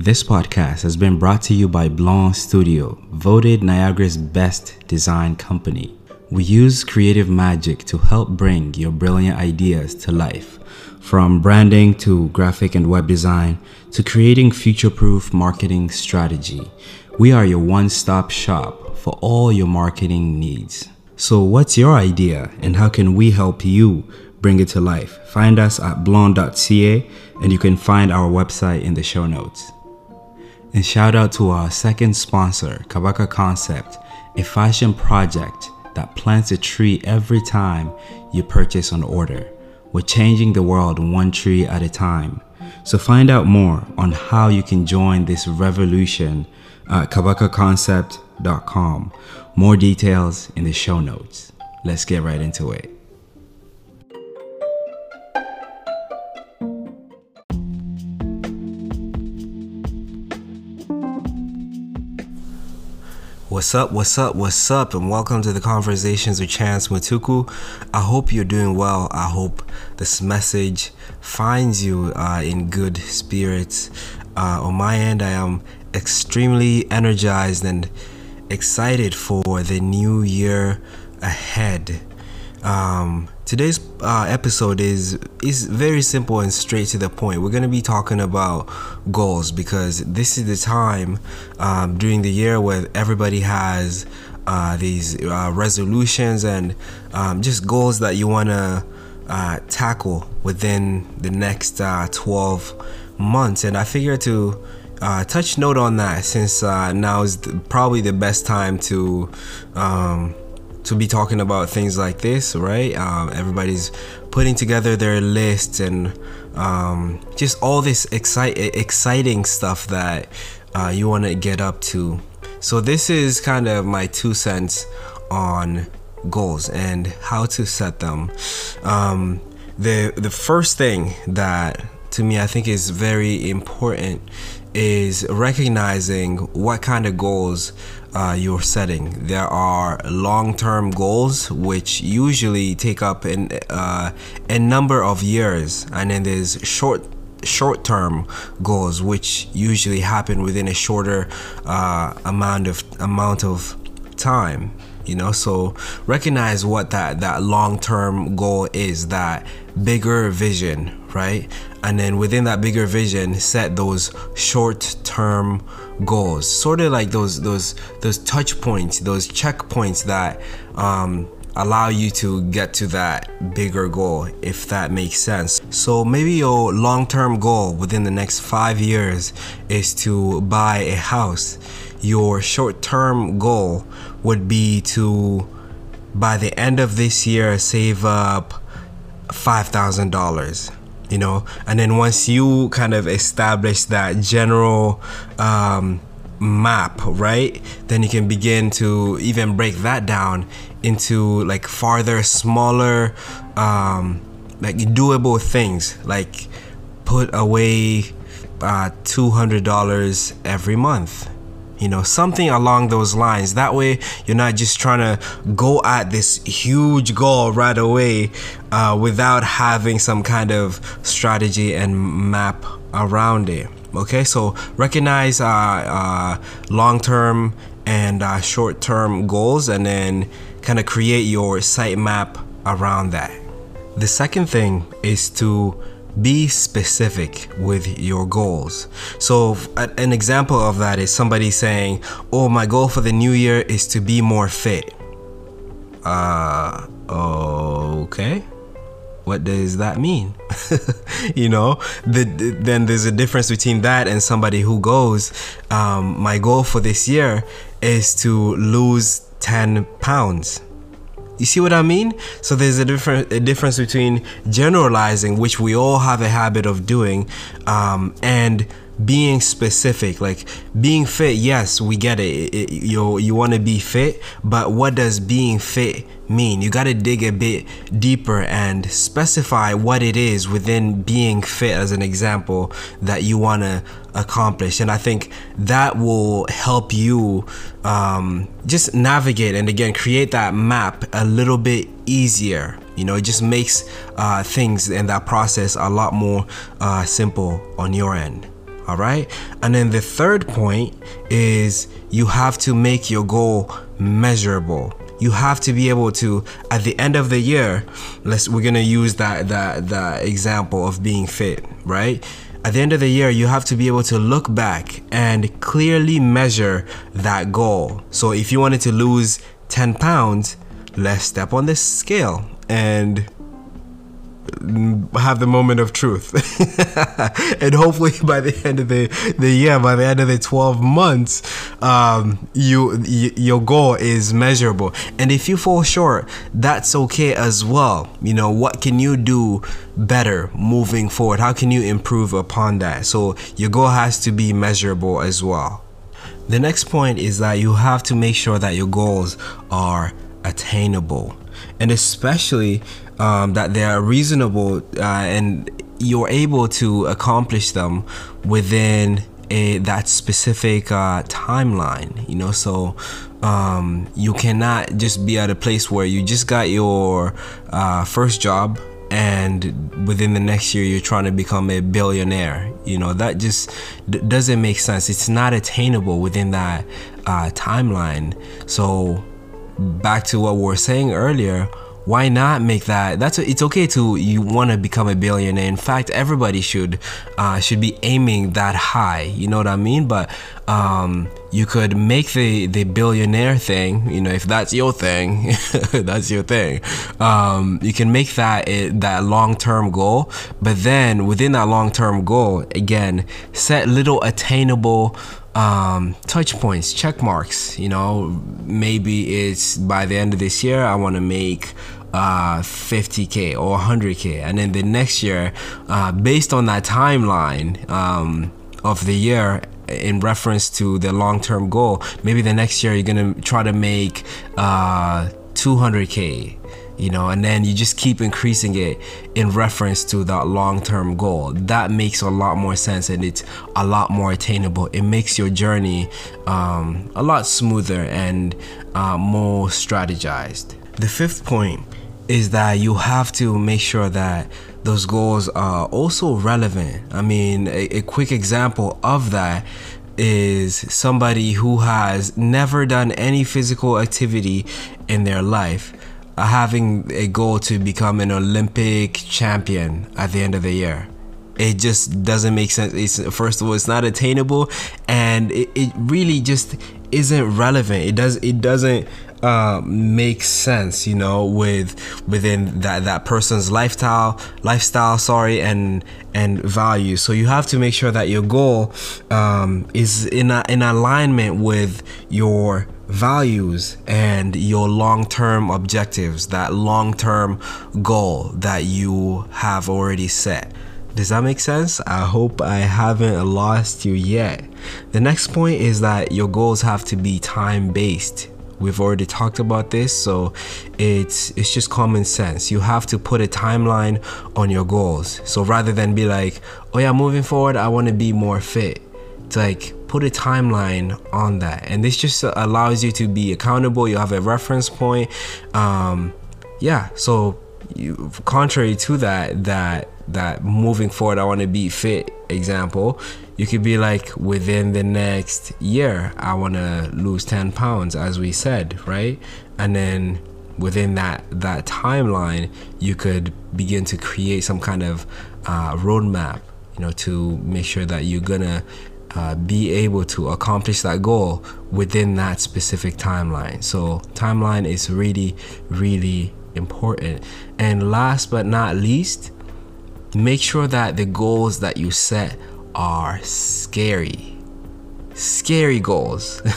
This podcast has been brought to you by Blanc Studio, voted Niagara's best design company. We use creative magic to help bring your brilliant ideas to life. From branding to graphic and web design to creating future proof marketing strategy, we are your one stop shop for all your marketing needs. So, what's your idea and how can we help you bring it to life? Find us at blonde.ca and you can find our website in the show notes. And shout out to our second sponsor, Kabaka Concept, a fashion project that plants a tree every time you purchase an order. We're changing the world one tree at a time. So find out more on how you can join this revolution at kabakaconcept.com. More details in the show notes. Let's get right into it. What's up, what's up, what's up, and welcome to the Conversations with Chance Mutuku. I hope you're doing well. I hope this message finds you uh, in good spirits. Uh, on my end, I am extremely energized and excited for the new year ahead. Um, today's uh, episode is is very simple and straight to the point. We're gonna be talking about goals because this is the time um, during the year where everybody has uh, these uh, resolutions and um, just goals that you wanna uh, tackle within the next uh, 12 months. And I figure to uh, touch note on that since uh, now is the, probably the best time to um, to be talking about things like this, right? Um, everybody's putting together their lists and um, just all this exciting stuff that uh, you want to get up to. So this is kind of my two cents on goals and how to set them. Um, the the first thing that to me I think is very important is recognizing what kind of goals uh, you're setting. There are long-term goals which usually take up an, uh, a number of years, and then there's short short-term goals which usually happen within a shorter uh, amount of amount of time you know? So recognize what that that long-term goal is that bigger vision right? And then within that bigger vision set those short-term goals. Sort of like those those those touch points those checkpoints that um, allow you to get to that bigger goal if that makes sense. So maybe your long-term goal within the next five years is to buy a house. Your short-term goal would be to by the end of this year save up $5000 you know? And then once you kind of establish that general um, map right? Then you can begin to even break that down into like farther smaller um, like doable things. Like put away uh, $200 every month. You know something along those lines. That way you're not just trying to go at this huge goal right away uh, without having some kind of strategy and map around it. Okay so recognize uh, uh, long-term and uh, short-term goals and then kind of create your sitemap around that the second thing is to be specific with your goals. So, an example of that is somebody saying, Oh, my goal for the new year is to be more fit. Uh, okay. What does that mean? you know, the, then there's a difference between that and somebody who goes, um, My goal for this year is to lose 10 pounds you see what I mean? So there's a different a difference between generalizing, which we all have a habit of doing, um, and being specific like being fit yes we get it, it, you you want to be fit but what does being fit mean? You got to dig a bit deeper and specify what it is within being fit as an example that you want to accomplish. And i think that will help you um, just navigate and again create that map a little bit easier. You know it just makes uh, things and that process a lot more uh, simple on your end All right. And then the third point is you have to make your goal measurable. You have to be able to, at the end of the year, let's we're gonna use that that that example of being fit, right? At the end of the year, you have to be able to look back and clearly measure that goal. So if you wanted to lose 10 pounds, let's step on this scale and have the moment of truth. And hopefully by the end of the, the year by the end of the 12 months um, you, you your goal is measurable. And if you fall short that's okay as well. You know what can you do better moving forward? How can you improve upon that? So your goal has to be measurable as well. The next point is that you have to make sure that your goals are attainable. And especially um, that they are reasonable uh, and you're able to accomplish them within a, that specific uh, timeline you know? So um, you cannot just be at a place where you just got your uh, first job and within the next year you're trying to become a billionaire you know? That just d- doesn't make sense. It's not attainable within that uh, timeline. So back to what we were saying earlier why not make that? That's it's okay to you want to become a billionaire. In fact everybody should uh, should be aiming that high. You know what i mean? But um, you could make the the billionaire thing you know if that's your thing that's your thing. Um, you can make that a, that long-term goal. But then within that long-term goal again set little attainable um, touch points, check marks. You know, maybe it's by the end of this year, I want to make uh, 50k or 100k, and then the next year, uh, based on that timeline um, of the year, in reference to the long-term goal, maybe the next year you're gonna try to make uh, 200k you know, and then you just keep increasing it in reference to that long term goal. That makes a lot more sense and it's a lot more attainable. It makes your journey um, a lot smoother and uh, more strategized. The fifth point is that you have to make sure that those goals are also relevant. I mean, a, a quick example of that is somebody who has never done any physical activity in their life having a goal to become an Olympic champion at the end of the year. It just doesn't make sense. It's first of all, it's not attainable, and it, it really just isn't relevant. It does it doesn't uh, make sense, you know, with within that that person's lifestyle, lifestyle, sorry, and and value. So you have to make sure that your goal um, is in a, in alignment with your values and your long-term objectives, that long-term goal that you have already set. Does that make sense? I hope I haven't lost you yet. The next point is that your goals have to be time based. We've already talked about this, so it's it's just common sense. You have to put a timeline on your goals. So rather than be like, "Oh yeah, moving forward, I want to be more fit." It's like put a timeline on that, and this just allows you to be accountable. You have a reference point. Um, yeah, so you, contrary to that, that that moving forward, I want to be fit. Example, you could be like within the next year, I want to lose 10 pounds, as we said, right? And then within that that timeline, you could begin to create some kind of uh, roadmap, you know, to make sure that you're gonna uh, be able to accomplish that goal within that specific timeline. So timeline is really, really important. And last but not least, make sure that the goals that you set are scary. Scary goals.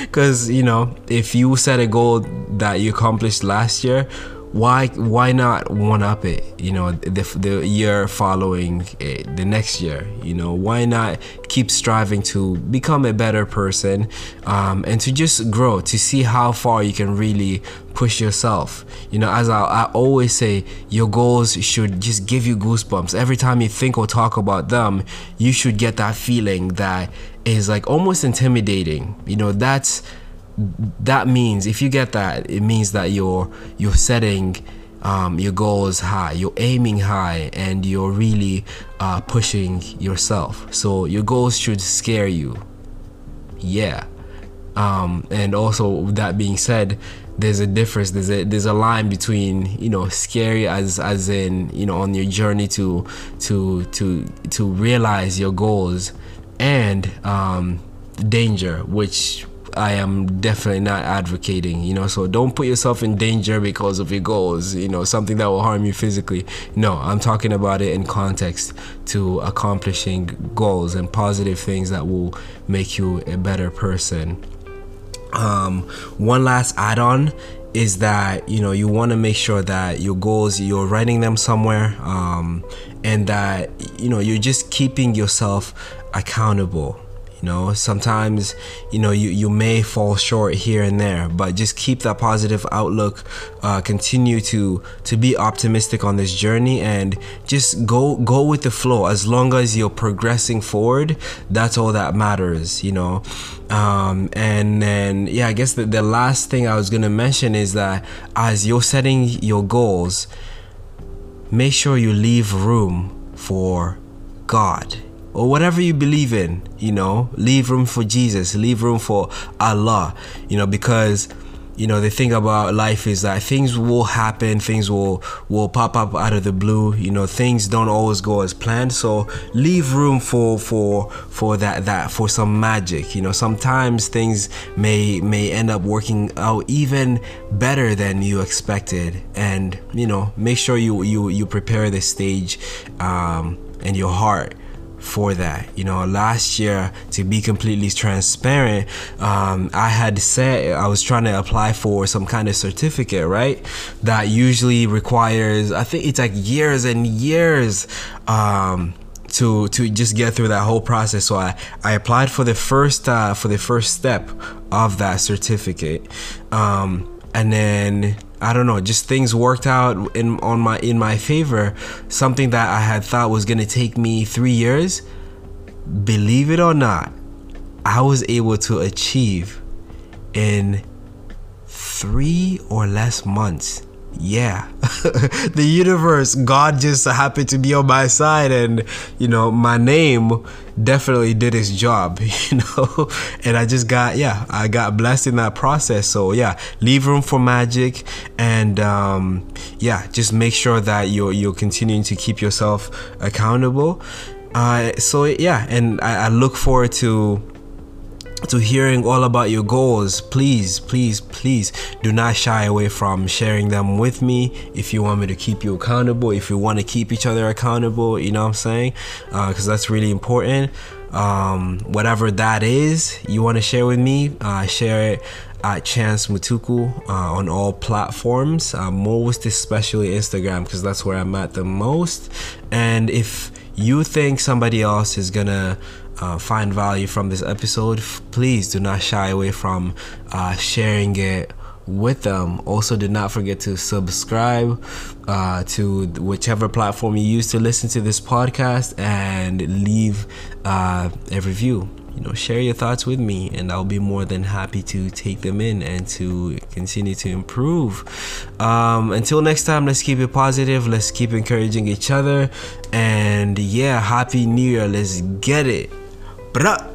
Because, you know, if you set a goal that you accomplished last year, why why not one up it you know the, the year following it, the next year you know? Why not keep striving to become a better person um, and to just grow to see how far you can really push yourself. You know as I, I always say your goals should just give you goosebumps. Every time you think or talk about them you should get that feeling that is like almost intimidating. You know that's that means if you get that it means that you're you're setting um, your goals high, you're aiming high, and you're really uh, pushing yourself. So your goals should scare you. Yeah. Um, and also, that being said, there's a difference. There's a there's a line between you know scary as as in you know on your journey to to to to realize your goals and um, danger, which I am definitely not advocating, you know. So don't put yourself in danger because of your goals, you know, something that will harm you physically. No, I'm talking about it in context to accomplishing goals and positive things that will make you a better person. Um, one last add on is that you know you want to make sure that your goals you're writing them somewhere um, and that you know you're just keeping yourself accountable you know? Sometimes you know you, you may fall short here and there but just keep that positive outlook uh, continue to to be optimistic on this journey and just go go with the flow. As long as you're progressing forward that's all that matters you know? Um, and then yeah i guess the, the last thing i was to mention is that as you're setting your goals make sure you leave room for god or whatever you believe in, you know, leave room for Jesus, leave room for Allah, you know, because you know the thing about life is that things will happen things will will pop up out of the blue you know things don't always go as planned. So leave room for for for that that for some magic you know. Sometimes things may may end up working out even better than you expected. And you know make sure you you you prepare the stage um and your heart for that. You know, last year, to be completely transparent, um, I had said I was trying to apply for some kind of certificate, right? That usually requires, I think it's like years and years. Um, to to just get through that whole process so i i applied for the first uh, for the first step of that certificate um, and then I don't know, just things worked out in on my in my favor. Something that I had thought was gonna take me three years, believe it or not, I was able to achieve in three or less months yeah. The universe god just happened to be on my side and you know my name definitely did its job you know? And i just got yeah i got blessed in that process. So yeah leave room for magic and um yeah just make sure that you're you're continuing to keep yourself accountable. Uh so yeah and i, I look forward to to hearing all about your goals, please, please, please do not shy away from sharing them with me. If you want me to keep you accountable, if you want to keep each other accountable, you know what I'm saying? Because uh, that's really important. Um, whatever that is, you want to share with me, uh, share it at Chance Mutuku uh, on all platforms, uh, most especially Instagram, because that's where I'm at the most. And if you think somebody else is gonna uh, find value from this episode, please do not shy away from uh, sharing it with them. Also, do not forget to subscribe uh, to whichever platform you use to listen to this podcast and leave uh, a review. You know, share your thoughts with me, and I'll be more than happy to take them in and to continue to improve. Um, until next time, let's keep it positive. Let's keep encouraging each other, and yeah, happy New Year. Let's get it. berak